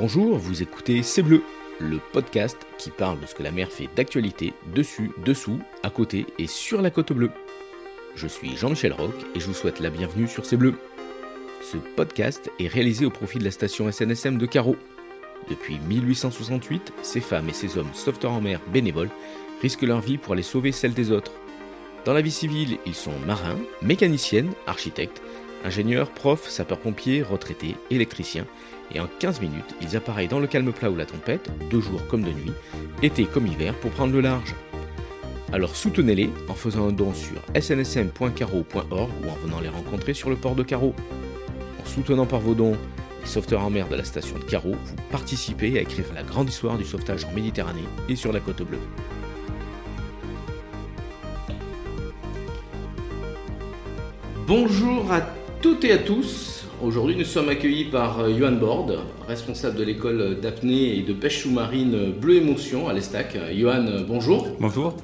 Bonjour, vous écoutez C'est Bleu, le podcast qui parle de ce que la mer fait d'actualité dessus, dessous, à côté et sur la côte bleue. Je suis Jean-Michel Roch et je vous souhaite la bienvenue sur C'est Bleu. Ce podcast est réalisé au profit de la station SNSM de Carreau. Depuis 1868, ces femmes et ces hommes sauveteurs en mer bénévoles risquent leur vie pour aller sauver celle des autres. Dans la vie civile, ils sont marins, mécaniciennes, architectes, ingénieurs, profs, sapeurs-pompiers, retraités, électriciens, et en 15 minutes, ils appareillent dans le calme plat ou la tempête, de jour comme de nuit, été comme hiver, pour prendre le large. Alors soutenez-les en faisant un don sur snsm.caro.org ou en venant les rencontrer sur le port de Carreau. En soutenant par vos dons les sauveteurs en mer de la station de Carreau, vous participez à écrire la grande histoire du sauvetage en Méditerranée et sur la côte bleue. Bonjour à toutes et à tous. Aujourd'hui, nous sommes accueillis par euh, Johan Bord, responsable de l'école d'apnée et de pêche sous-marine Bleu Émotion à l'Estac. Johan, bonjour. Bonjour.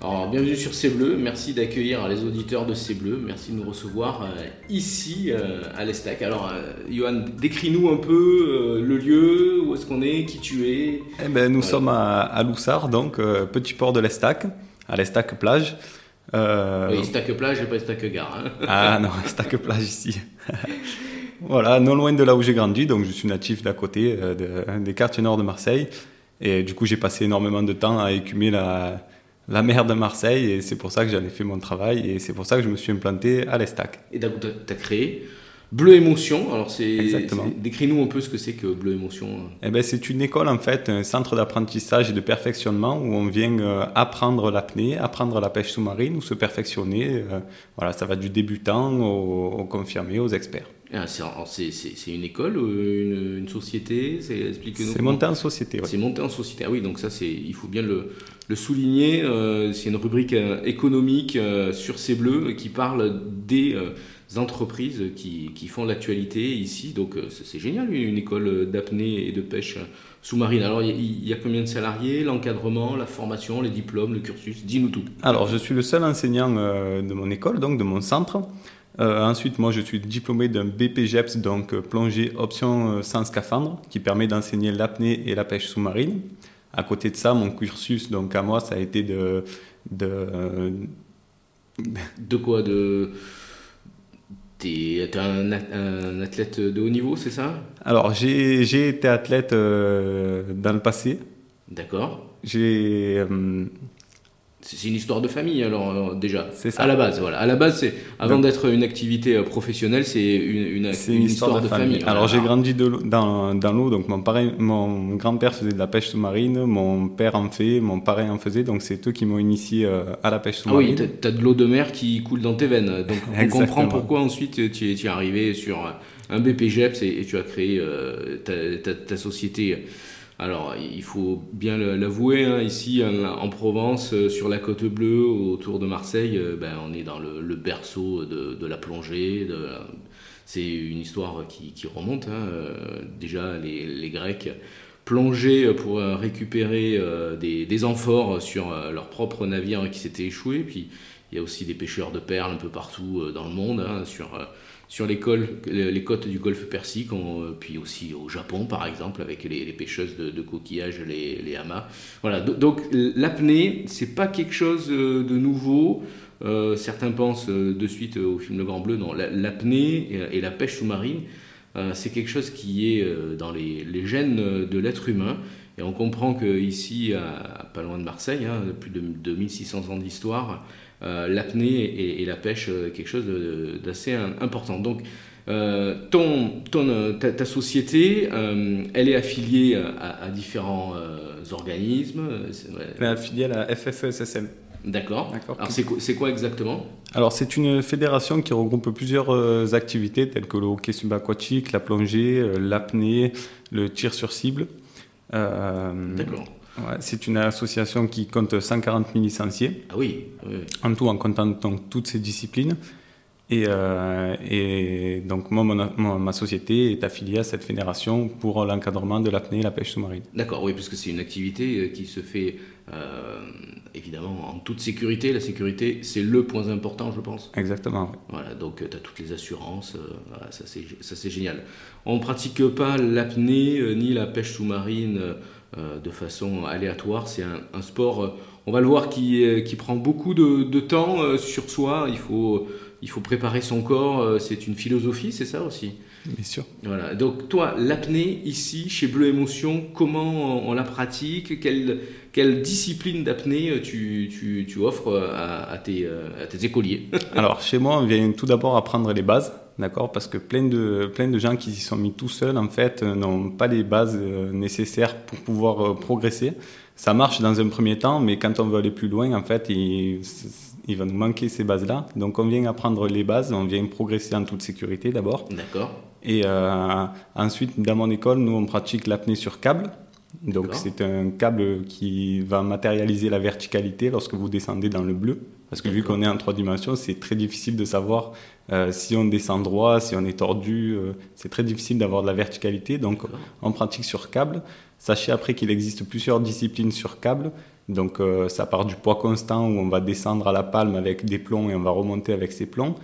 Alors, bienvenue sur C'est Bleu. Merci d'accueillir les auditeurs de C'est Bleu. Merci de nous recevoir euh, ici euh, à l'Estac. Alors, Johan, décris-nous un peu le lieu, où est-ce qu'on est, qui tu es. Eh ben, nous sommes à, à Loussard, donc petit port de l'Estac, à l'Estac plage. Euh... Oui, Stack Plage et pas Stack Gare. Hein. ah non, Stack Plage ici. voilà, non loin de là où j'ai grandi, donc je suis natif d'à côté, euh, des quartiers nord de Marseille. Et du coup, j'ai passé énormément de temps à écumer la, la mer de Marseille, et c'est pour ça que j'en ai fait mon travail, et c'est pour ça que je me suis implanté à l'Estac. Et tu as créé Bleu Émotion, alors c'est décris-nous un peu ce que c'est que Bleu Émotion. Eh ben, c'est une école en fait, un centre d'apprentissage et de perfectionnement où on vient euh, apprendre l'apnée, apprendre la pêche sous-marine ou se perfectionner. Euh, voilà, ça va du débutant au, confirmé, aux experts. Ah, c'est une école, une, une société C'est monté en société. C'est monté en société. Ah oui, donc ça, il faut bien le, le souligner. Euh, c'est une rubrique économique sur ces bleus qui parle des entreprises qui, qui font l'actualité ici. Donc euh, c'est génial, une école d'apnée et de pêche sous-marine. Alors il y, a combien de salariés, l'encadrement, la formation, les diplômes, le cursus? Dis-nous tout. Alors je suis le seul enseignant euh, de mon école, donc de mon centre. Euh, ensuite, moi, je suis diplômé d'un BPGEPS, donc plongée option sans scaphandre, qui permet d'enseigner l'apnée et la pêche sous-marine. À côté de ça, mon cursus, donc à moi, ça a été de... De, de quoi? De tu es un, un, athlète de haut niveau, c'est ça? Alors, j'ai été athlète euh, dans le passé. D'accord. J'ai euh, c'est une histoire de famille, alors, euh, déjà. C'est ça. À la base, voilà. À la base, c'est avant d'être une activité euh, professionnelle, c'est une, une, histoire, de, famille. Alors, j'ai grandi dans, dans l'eau, donc mon, mon grand-père faisait de la pêche sous-marine, mon père en fait, mon parrain en faisait, donc c'est eux qui m'ont initié euh, à la pêche sous-marine. Ah oui, tu as de l'eau de mer qui coule dans tes veines. Donc, on comprend pourquoi ensuite tu es, arrivé sur un BPGEPS et, et tu as créé ta, ta, ta société. Alors, il faut bien l'avouer, hein, ici en Provence, euh, sur la côte bleue, autour de Marseille, euh, ben, on est dans le, berceau de, la plongée. C'est une histoire qui, remonte. Hein, euh, déjà, les, Grecs plongeaient pour récupérer des, amphores sur leur propre navire qui s'était échoué. Il y a aussi des pêcheurs de perles un peu partout dans le monde, hein, sur sur les, côtes du golfe Persique, puis aussi au Japon par exemple, avec les, pêcheuses de, coquillages, les, les hamas. Voilà, donc l'apnée, c'est pas quelque chose euh, de nouveau. Euh, certains pensent euh, de suite au film Le Grand Bleu, non, l'apnée et, la pêche sous-marine, c'est quelque chose qui est dans les, gènes de l'être humain. Et on comprend qu'ici, à, pas loin de Marseille, hein, plus de, 2600 ans d'histoire, euh, l'apnée et, la pêche euh, quelque chose d'assez important. Donc, euh, ton, ton, ta, société, elle est affiliée à, différents organismes Elle est affiliée à la FFESSM. D'accord. Alors c'est quoi, exactement? Alors c'est une fédération qui regroupe plusieurs activités telles que le hockey subaquatique, la plongée, l'apnée, le tir sur cible. D'accord c'est une association qui compte 140 000 licenciés. Ah oui, En tout, en comptant toutes ces disciplines. Et, euh, et donc moi, mon, ma société est affiliée à cette fédération pour l'encadrement de l'apnée et la pêche sous-marine. D'accord, oui, parce que c'est une activité euh, qui se fait euh, évidemment en toute sécurité. La sécurité, c'est le point important, je pense. Exactement. Voilà, donc tu as toutes les assurances, voilà, ça c'est génial. On ne pratique pas l'apnée ni la pêche sous-marine de façon aléatoire. C'est un, un, sport, on va le voir, qui, qui prend beaucoup de, de temps sur soi. Il faut il faut préparer son corps, euh, c'est une philosophie, c'est ça aussi? Bien sûr. Voilà. Donc toi, l'apnée ici, chez Bleu Émotion, comment on la pratique? Quelle, quelle discipline d'apnée euh, tu, tu, tu, offres euh, à, tes, à, tes, écoliers? Alors chez moi, on vient tout d'abord apprendre les bases, d'accord Parce que plein de, plein de gens qui s'y sont mis tout seuls, en fait, n'ont pas les bases nécessaires pour pouvoir progresser. Ça marche dans un premier temps, mais quand on veut aller plus loin, en fait, il il va nous manquer ces bases-là. Donc on vient apprendre les bases, on vient progresser en toute sécurité d'abord. D'accord. Et euh, ensuite, dans mon école, nous, on pratique l'apnée sur câble. Donc c'est un câble qui va matérialiser la verticalité lorsque vous descendez dans le bleu. Parce que vu qu'on est en trois dimensions, c'est très difficile de savoir euh, si on descend droit, si on est tordu. Euh, c'est très difficile d'avoir de la verticalité. Donc on pratique sur câble. Sachez après qu'il existe plusieurs disciplines sur câble. Donc euh, ça part du poids constant où on va descendre à la palme avec des plombs et on va remonter avec ces plombs.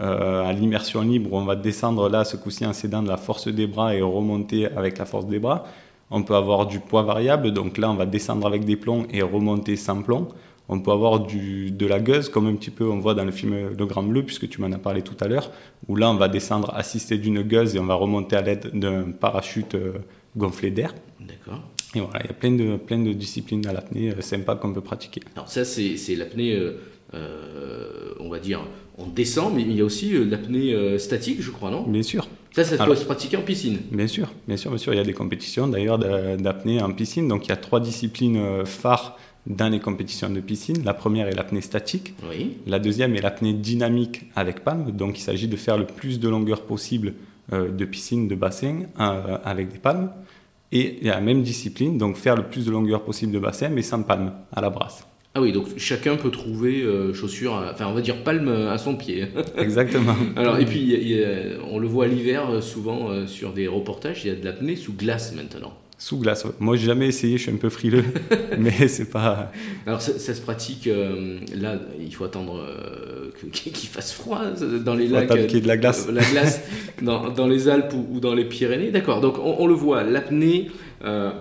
À l'immersion libre, on va descendre là, ce coup-ci en cédant de la force des bras et remonter avec la force des bras. On peut avoir du poids variable, donc là on va descendre avec des plombs et remonter sans plomb. On peut avoir du, de la gueuse, comme un petit peu on voit dans le film Le Grand Bleu, puisque tu m'en as parlé tout à l'heure, où là on va descendre assisté d'une gueuse et on va remonter à l'aide d'un parachute euh, gonflé d'air. D'accord. Et voilà, il y a plein de, plein de disciplines à l'apnée euh, sympas qu'on peut pratiquer. Alors ça, c'est l'apnée, euh, euh, on va dire, on descend, mais il y a aussi l'apnée statique, je crois, non? Bien sûr. Ça, ça doit se pratiquer en piscine Bien sûr, bien sûr, bien sûr. Il y a des compétitions d'ailleurs d'apnée en piscine. Donc il y a trois disciplines phares dans les compétitions de piscine. La première est l'apnée statique. Oui. La deuxième est l'apnée dynamique avec palme. Donc il s'agit de faire le plus de longueur possible de piscine, de bassin avec des palmes. Et la même discipline, donc faire le plus de longueur possible de bassin, mais sans palme, à la brasse. Ah oui, donc chacun peut trouver euh, chaussures, enfin on va dire palme à son pied. Exactement. Alors et puis on le voit l'hiver euh, souvent euh, sur des reportages, il y a de l'apnée sous glace maintenant. Sous glace. Moi, j'ai jamais essayé, je suis un peu frileux, mais c'est pas. Alors, ça, se pratique. Euh, là, il faut attendre euh, qu'il fasse froid dans les lacs. Qu'il y ait de la glace. Euh, la glace dans, dans, les Alpes ou, dans les Pyrénées. D'accord. Donc, on, le voit, l'apnée,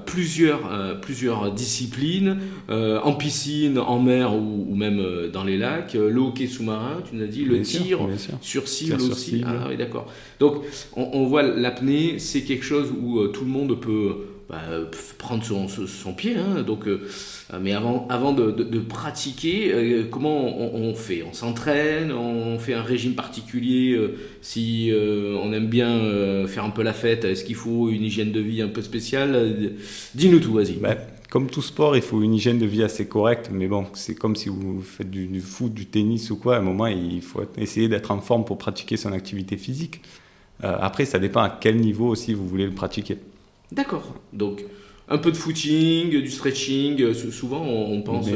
plusieurs, plusieurs disciplines, en piscine, en mer ou, même dans les lacs, le hockey sous-marin, tu nous as dit, le tir sur cible aussi. Ah oui, d'accord. Donc, on, on voit l'apnée, c'est quelque chose où tout le monde peut bah, prendre son, pied. Hein, donc, euh, mais avant, avant de, pratiquer, euh, comment on, fait? On s'entraîne On fait un régime particulier euh, Si on aime bien faire un peu la fête, est-ce qu'il faut une hygiène de vie un peu spéciale? Dis-nous tout, vas-y. Bah, comme tout sport, il faut une hygiène de vie assez correcte, mais bon, c'est comme si vous faites du, foot, du tennis ou quoi. À un moment, il faut essayer d'être en forme pour pratiquer son activité physique. après, ça dépend à quel niveau aussi vous voulez le pratiquer. D'accord. Donc, un peu de footing, du stretching, euh, souvent on pense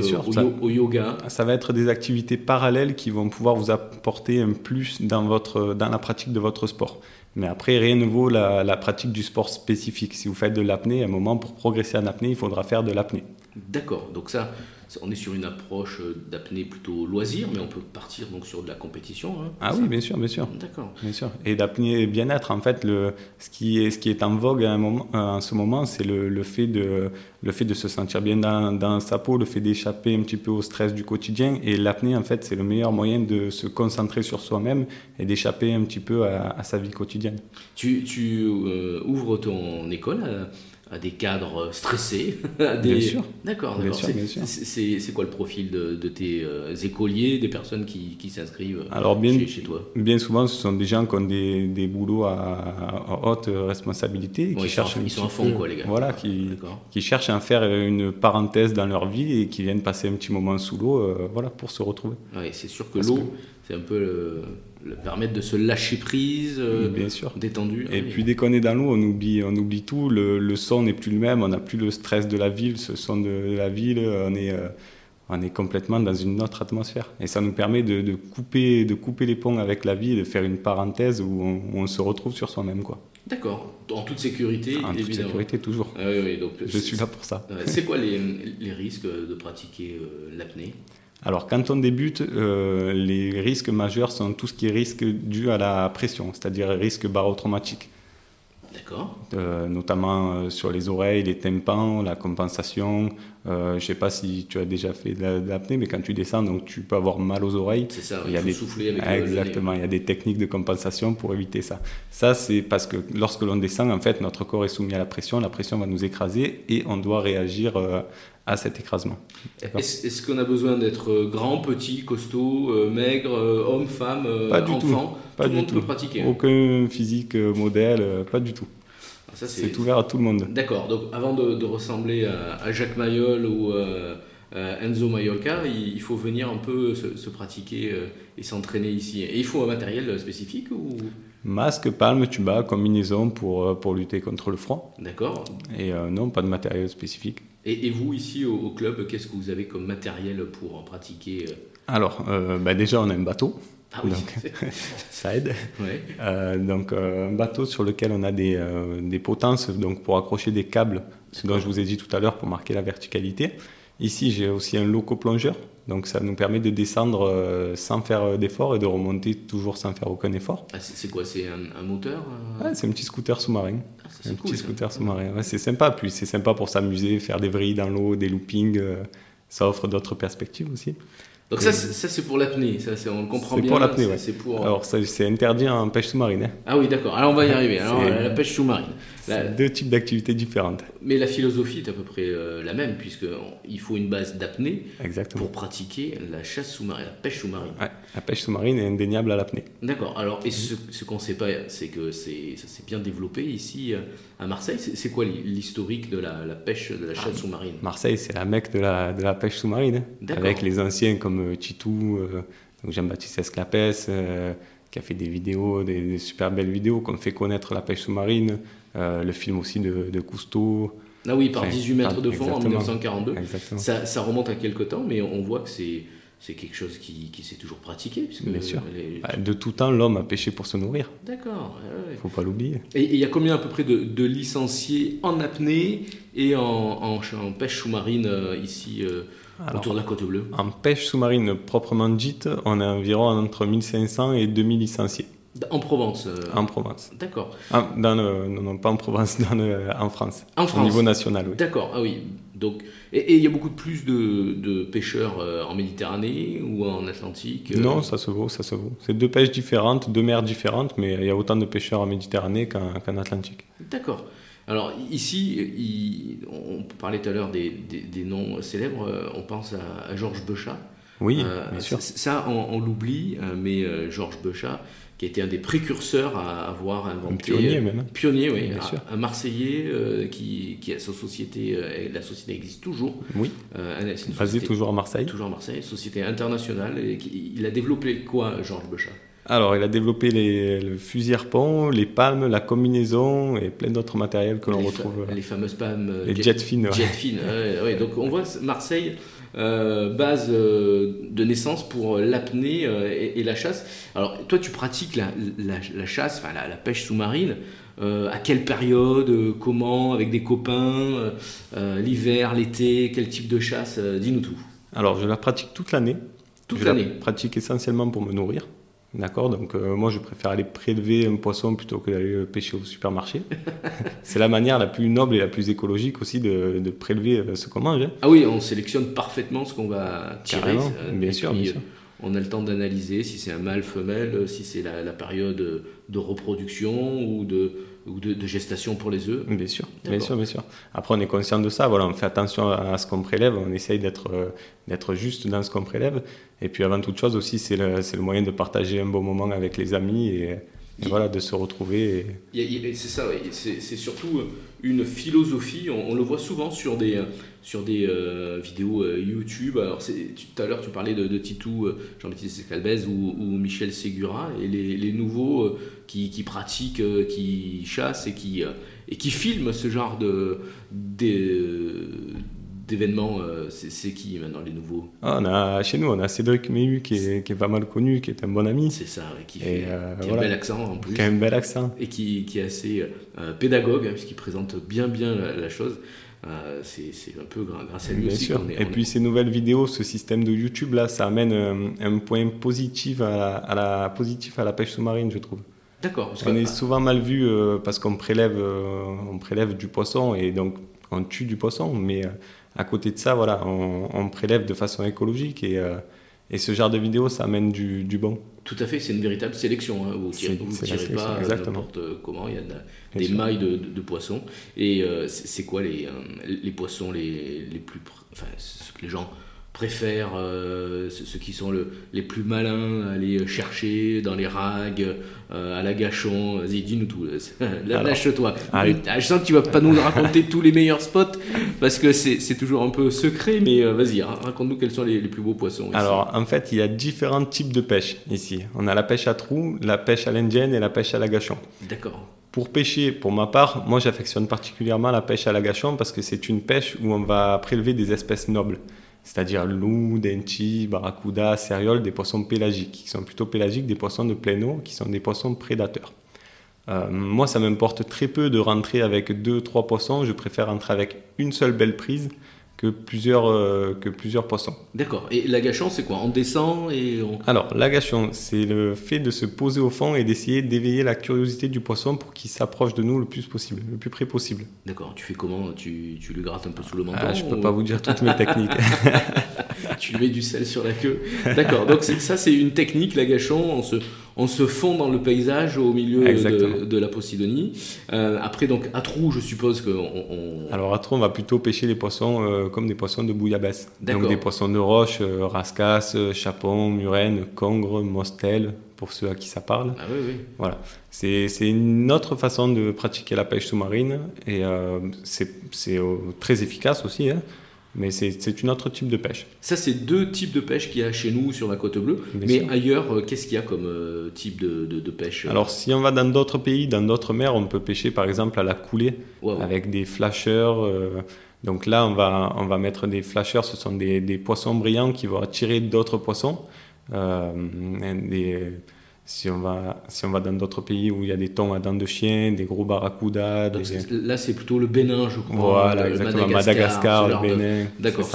au, yoga. Ça va être des activités parallèles qui vont pouvoir vous apporter un plus dans, votre, dans la pratique de votre sport. Mais après, rien ne vaut la, la pratique du sport spécifique. Si vous faites de l'apnée, à un moment, pour progresser en apnée, il faudra faire de l'apnée. D'accord, donc ça, on est sur une approche euh, d'apnée plutôt loisir, mais on peut partir donc sur de la compétition. Hein, ah oui, bien sûr, bien sûr. D'accord. Bien sûr. Et d'apnée bien-être, en fait, le, ce, qui est, ce qui est en vogue à un moment, euh, en ce moment, c'est le, le, fait de, le fait de se sentir bien dans, dans sa peau, le fait d'échapper un petit peu au stress du quotidien. Et l'apnée, en fait, c'est le meilleur moyen de se concentrer sur soi-même et d'échapper un petit peu à, sa vie quotidienne. Tu, tu euh, ouvres ton école à des cadres stressés. À des... Bien sûr. D'accord, d'accord. C'est quoi le profil de, de tes euh, écoliers, des personnes qui, qui s'inscrivent chez, chez, toi? Bien souvent, ce sont des gens qui ont des, des boulots à, haute responsabilité. qui cherchent ils sont à fond, quoi, les gars. Voilà, qui, qui cherchent à faire une parenthèse dans leur vie et qui viennent passer un petit moment sous l'eau euh, voilà, pour se retrouver. Oui, c'est sûr que l'eau, c'est un peu le le permettre de se lâcher prise, euh, Bien sûr. détendu. Et puis dès qu'on est dans l'eau, on oublie, on oublie tout. Le, son n'est plus le même. On n'a plus le stress de la ville, ce son de la ville. On est, euh, on est complètement dans une autre atmosphère. Et ça nous permet de, couper, de couper les ponts avec la vie et de faire une parenthèse où on, se retrouve sur soi-même. quoi. D'accord, en toute sécurité. En toute sécurité, toujours. Ah oui, oui, donc, Je suis là pour ça. C'est quoi les, les, risques de pratiquer l'apnée? Alors quand on débute, euh, les risques majeurs sont tout ce qui est risque dû à la pression, c'est-à-dire risque barotraumatique. D'accord. Euh, notamment euh, sur les oreilles, les tympans, la compensation. je ne sais pas si tu as déjà fait de l'apnée, mais quand tu descends, donc tu peux avoir mal aux oreilles. C'est ça, il, y a des... souffler avec Exactement, il y a des techniques de compensation pour éviter ça. Ça, c'est parce que lorsque l'on descend, en fait, notre corps est soumis à la pression, la pression va nous écraser et on doit réagir à cet écrasement. Est-ce qu'on a besoin d'être euh, grand, petit, costaud, euh, maigre, euh, homme, femme, pas du enfant Pas Tout le monde peut pratiquer. Aucun physique modèle, pas du tout. Ah, c'est ouvert à tout le monde. D'accord. Donc avant de, ressembler à, Jacques Mayol ou à Enzo Maiolca, il, faut venir un peu se, pratiquer et s'entraîner ici. Et il faut un matériel spécifique ou? Masque, palme, tuba, combinaison pour, pour lutter contre le froid. D'accord. Et non, pas de matériel spécifique. Et, vous, ici au, club, qu'est-ce que vous avez comme matériel pour pratiquer euh Alors, euh, bah, déjà, on a un bateau. Ah oui. Donc, ça aide. Euh, donc, un bateau sur lequel on a des, des, potences donc pour accrocher des câbles, ce dont je vous ai dit tout à l'heure pour marquer la verticalité. Ici, j'ai aussi un loco-plongeur. Donc ça nous permet de descendre sans faire d'effort et de remonter toujours sans faire aucun effort. Ah, c'est quoi? C'est un, moteur C'est un petit scooter sous-marin un petit scooter sous-marin. c'est sympa. Puis c'est sympa pour s'amuser, faire des vrilles dans l'eau, des loopings. Euh, ça offre d'autres perspectives aussi. Donc ça, c'est pour l'apnée, ça, on le comprend bien. C'est pour l'apnée, ouais. Pour... Alors c'est interdit en pêche sous-marine. Hein. Ah oui, d'accord. Alors on va y arriver. Alors la pêche sous-marine. Deux types d'activités différentes. Mais la philosophie est à peu près euh, la même, puisqu'il faut une base d'apnée pour pratiquer la chasse sous-marine, la pêche sous-marine. la pêche sous-marine est indéniable à l'apnée. D'accord. Alors, et ce, qu'on ne sait pas, c'est que ça s'est bien développé ici euh, à Marseille. C'est quoi l'historique de la, pêche, de la chasse ah, sous-marine? Marseille, c'est la mecque de la, de la pêche sous-marine. Hein. Avec les anciens comme euh, Titou, Jean-Baptiste Esclapès, qui a fait des vidéos, des, des super belles vidéos, qui ont fait connaître la pêche sous-marine. Euh, le film aussi de, de Cousteau. Ah oui, par 18 mètres de fond en 1942. Ça, ça, remonte à quelque temps, mais on voit que c'est c'est quelque chose qui, qui s'est toujours pratiqué. Puisque Bien sûr. Bah, de tout temps, l'homme a pêché pour se nourrir. D'accord. Il ne faut pas l'oublier. Et il y a combien à peu près de, de licenciés en apnée et en, en, pêche sous-marine euh, ici euh, autour de la côte bleue En pêche sous-marine proprement dite, on a environ entre 1500 et 2000 licenciés. En Provence euh, En Provence. D'accord. Ah, dans non, non, pas en Provence, dans en France. En France. Au niveau national, oui. D'accord, ah oui. Donc, et il y a beaucoup plus de, de pêcheurs euh, en Méditerranée ou en Atlantique euh? Non, ça se vaut, ça se vaut. C'est deux pêches différentes, deux mers différentes, mais il y a autant de pêcheurs en Méditerranée qu'en Atlantique. D'accord. Alors ici, on parlait tout à l'heure des, des, noms célèbres, on pense à, Georges Beuchat. Oui, bien sûr. Ça, on, on l'oublie, mais Georges Beuchat, qui était un des précurseurs à avoir inventé. Un pionnier même. Pionnier, oui. Un, un, Marseillais euh, qui, qui, a sa société, euh, la société existe toujours. Oui. Euh, Basé toujours à Marseille. Toujours à Marseille, société internationale. Et il a développé quoi, Georges Beuchat? Alors, il a développé les, le fusil harpon, les palmes, la combinaison et plein d'autres matériels que l'on retrouve. les fameuses palmes. Les jet, fins. Jet ouais, donc, on voit Marseille euh, base euh, de naissance pour l'apnée euh, et, la chasse. Alors, toi, tu pratiques la, la, chasse, enfin la, pêche sous-marine. à quelle période, comment, avec des copains, l'hiver, l'été, quel type de chasse Dis-nous tout. Alors, je la pratique toute l'année. Toute l'année. Je la pratique essentiellement pour me nourrir. D'accord Donc, euh, moi, je préfère aller prélever un poisson plutôt que d'aller pêcher au supermarché. c'est la manière la plus noble et la plus écologique aussi de, de prélever euh, ce qu'on mange. Hein. Ah oui, on sélectionne parfaitement ce qu'on va tirer. Euh, bien, sûr, bien sûr. On a le temps d'analyser si c'est un mâle, femelle, si c'est la, la, période de reproduction ou de, ou de, gestation pour les œufs Bien sûr, bien sûr, bien sûr. Après, on est conscient de ça. Voilà, on fait attention à, ce qu'on prélève. On essaye d'être euh, d'être juste dans ce qu'on prélève. Et puis, avant toute chose aussi, c'est le, le, moyen de partager un bon moment avec les amis et, voilà, de se retrouver. C'est ça, c'est surtout une philosophie. On, le voit souvent sur des, sur des euh, vidéos euh, YouTube. Alors, tout à l'heure, tu parlais de, Titou, Jean-Baptiste Calbez ou, ou, Michel Segura et les, les nouveaux qui, qui pratiquent, euh, qui chassent et qui, euh, et qui filment ce genre de, d'événements, c'est qui maintenant les nouveaux? Ah, on a, Chez nous, on a Cédric Méhu qui est, qui est, pas mal connu, qui est un bon ami. C'est ça, qui, fait, qui a un bel accent en plus. Qui a un bel accent. Et qui, qui est assez pédagogue, hein, puisqu'il présente bien bien la, chose. c'est un peu grâce à lui Bien aussi. Sûr. et puis ces nouvelles vidéos, ce système de YouTube là, ça amène un, point positif à, à la, positif à la pêche sous-marine, je trouve. D'accord. On est souvent mal vu euh, parce qu'on prélève, euh, on prélève du poisson et donc on tue du poisson, mais euh, à côté de ça, voilà, on, prélève de façon écologique et, et, ce genre de vidéo, ça amène du, du bon. Tout à fait, c'est une véritable sélection. Hein. Vous ne tirez, pas n'importe comment, il y a des mailles de, de, poissons. Et c'est quoi les, les poissons les, les plus. Enfin, ce que les gens préfère euh, ceux qui sont le, les plus malins aller chercher dans les rags, euh, à la gâchon. Vas-y, dis-nous tout. Lâche-toi. Ah, je sens que tu vas pas nous raconter tous les meilleurs spots parce que c'est toujours un peu secret, mais euh, vas-y, raconte-nous quels sont les, les, plus beaux poissons. Alors, en fait, il y a différents types de pêche ici. On a la pêche à trous, la pêche à l'indienne et la pêche à la gâchon. D'accord. Pour pêcher, pour ma part, moi j'affectionne particulièrement la pêche à la gâchon parce que c'est une pêche où on va prélever des espèces nobles c'est-à-dire loup, denti, barracuda, céréole, des poissons pélagiques, qui sont plutôt pélagiques, des poissons de plein eau, qui sont des poissons prédateurs. Euh, moi, ça m'importe très peu de rentrer avec deux, trois poissons, je préfère rentrer avec une seule belle prise que plusieurs, euh, que plusieurs poissons. D'accord. Et l'agachon, c'est quoi? On descend et on... Alors, l'agachon, c'est le fait de se poser au fond et d'essayer d'éveiller la curiosité du poisson pour qu'il s'approche de nous le plus possible, le plus près possible. D'accord. Tu fais comment? Tu, tu, le grattes un peu sous le menton ah, Je ne peux pas vous dire toutes mes techniques. tu lui mets du sel sur la queue. D'accord. Donc, ça, c'est une technique, l'agachon. On se on se fond dans le paysage au milieu de, la Posidonie. Euh, après, donc, à trou, je suppose que. On, Alors, à trou, on va plutôt pêcher les poissons euh, comme des poissons de bouillabaisse. Donc, des poissons de roche, euh, rascasse, chapon, murène, congre, mostel, pour ceux à qui ça parle. Ah oui, oui. Voilà. C'est une autre façon de pratiquer la pêche sous-marine et c'est très efficace aussi. Hein. Mais c'est un autre type de pêche. Ça, c'est deux types de pêche qu'il y a chez nous sur la côte bleue. mais ailleurs, euh, qu'est-ce qu'il y a comme euh, type de, de, pêche euh Alors, si on va dans d'autres pays, dans d'autres mers, on peut pêcher par exemple à la coulée avec des flasheurs. donc là, on va, on va mettre des flasheurs, ce sont des, des poissons brillants qui vont attirer d'autres poissons. des si on va, si on va dans d'autres pays où il y a des thons à dents de chien, des gros barracudas. Là, c'est plutôt le Bénin, je crois. Voilà, exactement. Madagascar, le Bénin. D'accord.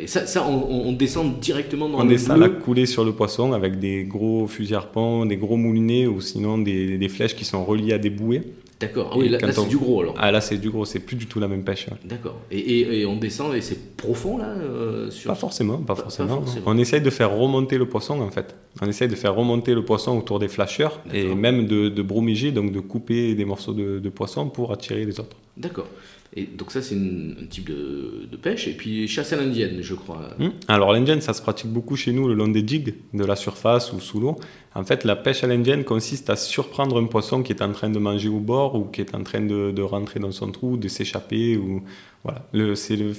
Et ça, ça on, descend directement dans on le On descend la coulée sur le poisson avec des gros fusils harpons, des gros moulinets ou sinon des, des flèches qui sont reliées à des bouées. D'accord. Ah oui, là, c'est du gros alors. Ah là c'est du gros, c'est plus du tout la même pêche. D'accord. Et, et, on descend et c'est profond là euh, sur... pas, forcément, pas, forcément, On essaye de faire remonter le poisson en fait. On essaye de faire remonter le poisson autour des flasheurs et même de, de brumiger, donc de couper des morceaux de, de poisson pour attirer les autres. D'accord. Et donc ça, c'est un type de, pêche. Et puis chasse à l'indienne, je crois. Hmm. Alors l'indienne, ça se pratique beaucoup chez nous le long des digues, de la surface ou sous l'eau. En fait, la pêche à l'indienne consiste à surprendre un poisson qui est en train de manger au bord ou qui est en train de, rentrer dans son trou, de s'échapper. Ou voilà, c'est le,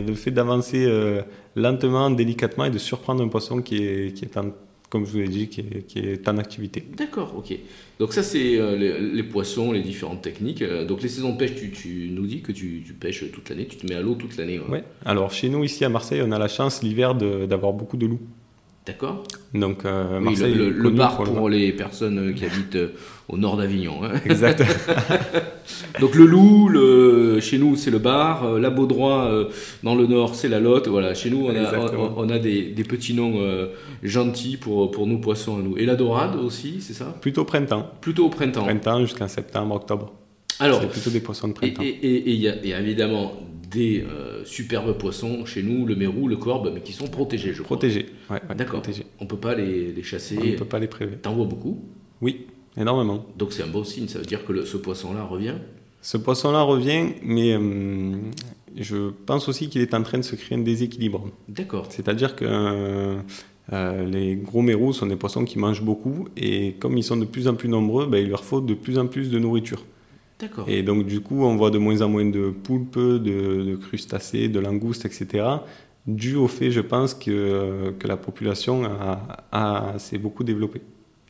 le, fait d'avancer euh, lentement, délicatement et de surprendre un poisson qui est, qui est en comme je vous l'ai dit, qui est, qui est en activité. D'accord, ok. Donc ça, c'est euh, les, poissons, les différentes techniques. Euh, donc les saisons de pêche, tu, tu nous dis que tu, tu pêches toute l'année, tu te mets à l'eau toute l'année. Oui, alors chez nous, ici à Marseille, on a la chance l'hiver d'avoir beaucoup de loups. D'accord. Donc, euh, le, bar pour, les personnes qui habitent euh, au nord d'Avignon. Hein. Exact. Donc le loup, le, chez nous c'est le bar, euh, la Baudroie dans le nord c'est la Lotte. Voilà, chez nous on a, on, a des, des, petits noms gentils pour, pour nos poissons à nous. Et la dorade aussi, c'est ça? Plutôt printemps. Plutôt au printemps. Printemps jusqu'à septembre, octobre. Alors, c'est plutôt des poissons de printemps. Et il y, a évidemment des euh, superbes poissons chez nous, le mérou, le corbe, mais qui sont protégés, je crois. Protégés, ouais, D'accord. On ne peut pas les, les chasser. On ne peut pas les prélever. T'en vois beaucoup Oui, énormément. Donc c'est un beau signe, ça veut dire que ce poisson-là revient Ce poisson-là revient, mais euh, je pense aussi qu'il est en train de se créer un déséquilibre. D'accord. C'est-à-dire que euh, les gros mérous sont des poissons qui mangent beaucoup, et comme ils sont de plus en plus nombreux, ben, il leur faut de plus en plus de nourriture. Et donc, du coup, on voit de moins en moins de poulpes, de, crustacés, de langoustes, etc. Dû au fait, je pense, que, que la population a, s'est beaucoup développée.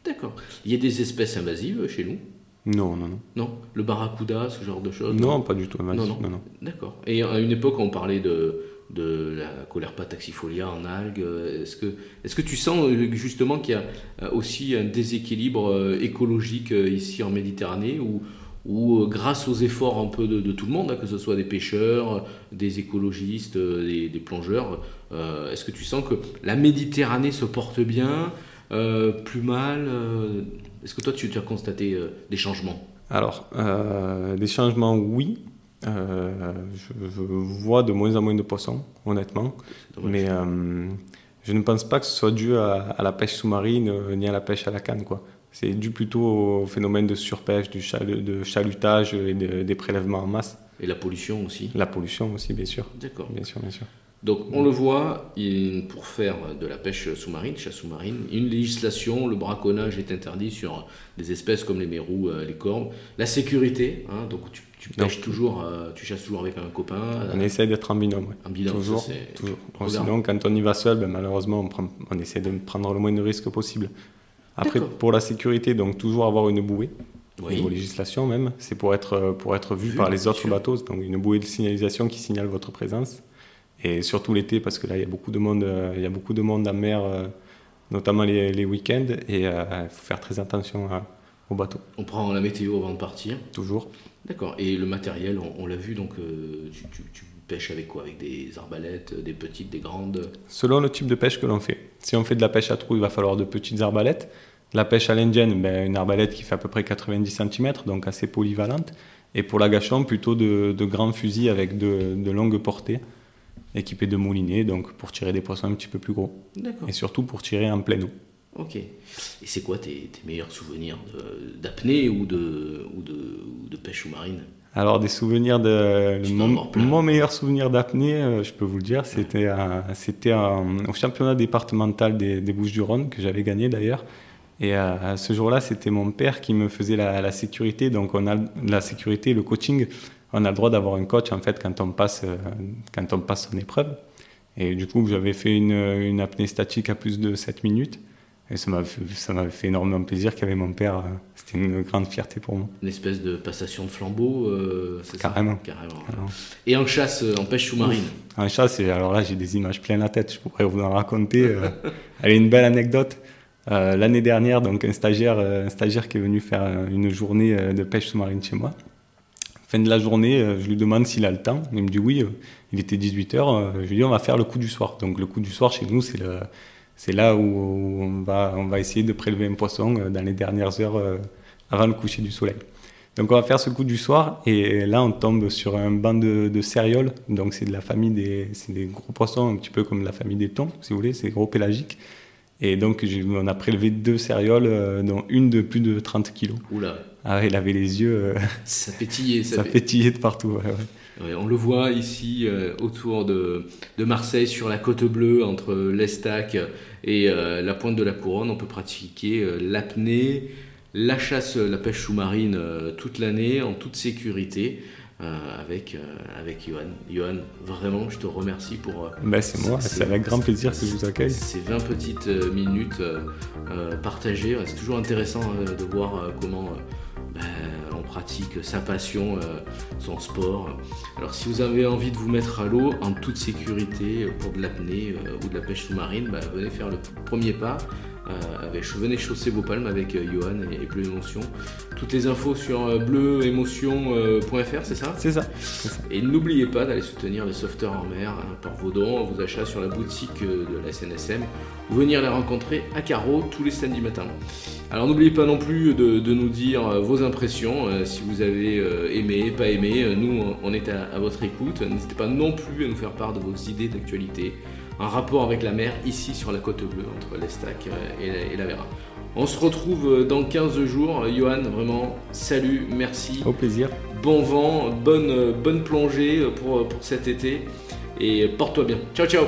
D'accord. Il y a des espèces invasives chez nous? Non, non, non. Non Le barracuda, ce genre de choses? Non, pas du tout invasif. Non, non. D'accord. Et à une époque, on parlait de, de la Colerpa taxifolia en algues. Est-ce que, est que tu sens justement qu'il y a aussi un déséquilibre écologique ici en Méditerranée ou, ou grâce aux efforts un peu de, tout le monde, hein, que ce soit des pêcheurs, des écologistes, des, des plongeurs, est-ce que tu sens que la Méditerranée se porte bien, plus mal Est-ce que toi tu, tu as constaté des changements? Alors, euh, des changements, oui. Euh, je, vois de moins en moins de poissons, honnêtement. Mais euh, je ne pense pas que ce soit dû à, la pêche sous-marine ni à la pêche à la canne. Quoi. C'est dû plutôt au phénomène de surpêche, du de chalutage et des prélèvements en masse. Et la pollution aussi La pollution aussi, bien sûr. D'accord. Bien sûr, bien sûr. Donc on le voit, pour faire de la pêche sous-marine, chasse sous-marine, une législation, le braconnage est interdit sur des espèces comme les mérous, euh, les cornes. La sécurité, hein, donc tu, pêches toujours, euh, tu chasses toujours avec un copain. On essaie d'être en binôme. En binôme, toujours. toujours. Sinon, quand on y va seul, ben, malheureusement, on, prend, on, essaie de prendre le moins de risques possible. Après, pour la sécurité, donc toujours avoir une bouée. Oui. Niveau législation même, c'est pour être, pour être vu, par les autres bateaux, donc une bouée de signalisation qui signale votre présence. Et surtout l'été, parce que là, il y a beaucoup de monde, euh, il y a beaucoup de monde en mer, euh, notamment les, les week-ends, et euh, il faut faire très attention au bateau. On prend la météo avant de partir Toujours. D'accord. Et le matériel, on, l'a vu, donc tu, pêches avec quoi? Avec des arbalètes, des petites, des grandes? Selon le type de pêche que l'on fait. Si on fait de la pêche à trous, il va falloir de petites arbalètes. La pêche à l'indienne, ben, une arbalète qui fait à peu près 90 cm, donc assez polyvalente. Et pour la gâchon, plutôt de, grands fusils avec de, de longues portées équipé de moulinets, donc pour tirer des poissons un petit peu plus gros. Et surtout pour tirer en pleine eau. Ok. Et c'est quoi tes, meilleurs souvenirs d'apnée ou de, ou, de, de pêche sous-marine alors des souvenirs de mon, meilleur souvenir d'apnée, euh, je peux vous le dire, c'était c'était au championnat départemental des, Bouches-du-Rhône que j'avais gagné d'ailleurs. Et à, ce jour-là, c'était mon père qui me faisait la, la, sécurité. Donc on a la sécurité, le coaching on a le droit d'avoir un coach en fait quand on passe, euh, quand on passe son épreuve. Et du coup, j'avais fait une, une, apnée statique à plus de 7 minutes. Et ça m'avait fait, fait, énormément plaisir qu'avec mon père. Euh, c'était une grande fierté pour moi. Une espèce de passation de flambeau, euh, Carrément. Carrément. Et en chasse, en pêche sous-marine? En chasse, alors là, j'ai des images plein la tête. Je pourrais vous en raconter. euh, elle une belle anecdote. L'année dernière, donc un stagiaire, un stagiaire qui est venu faire une journée de pêche sous-marine chez moi. Fin de la journée, euh, je lui demande s'il a le temps. Il me dit oui, euh, il était 18h. Euh, je lui dis on va faire le coup du soir. Donc le coup du soir chez nous, c'est là où on va, essayer de prélever un poisson dans les dernières heures avant le coucher du soleil. Donc on va faire ce coup du soir et là on tombe sur un banc de, de cérioles. Donc c'est de la famille des, des gros poissons, un petit peu comme la famille des thons, si vous voulez, c'est gros pélagiques. Et donc on a prélevé deux cérioles, dont une de plus de 30 kilos. Oula. Ah, il avait les yeux. Euh, ça pétillait. Ça, pétillait de partout. on le voit ici euh, autour de, de, Marseille, sur la côte bleue, entre l'Estac et euh, la pointe de la Couronne. On peut pratiquer l'apnée, la chasse, la pêche sous-marine toute l'année en toute sécurité. Avec, avec Johan. Johan, vraiment, je te remercie pour. Ben, c'est moi, c'est avec grand plaisir que je vous accueille. Ces 20 petites minutes partagées, c'est toujours intéressant de voir comment ben, on pratique sa passion, euh, son sport. Alors si vous avez envie de vous mettre à l'eau en toute sécurité pour de l'apnée euh, ou de la pêche sous-marine, ben, venez faire le premier pas. Euh, venez chausser vos palmes avec Johan et, Bleu Émotion. Toutes les infos sur bleuémotion.fr, c'est ça? C'est ça, Et n'oubliez pas d'aller soutenir les sauveteurs en mer hein, par vos dons, vos achats sur la boutique de la SNSM ou venir les rencontrer à Carreau tous les samedis matins. Alors n'oubliez pas non plus de, nous dire euh, vos impressions, euh, si vous avez euh, aimé, pas aimé. Nous, on est à, votre écoute. N'hésitez pas non plus à nous faire part de vos idées d'actualité, un rapport avec la mer ici sur la côte bleue, entre l'Estac et, la Vera. On se retrouve dans 15 jours. Johan, vraiment, salut, merci. Au plaisir. Bon vent, bonne, bonne plongée pour, pour cet été et porte-toi bien. Ciao, ciao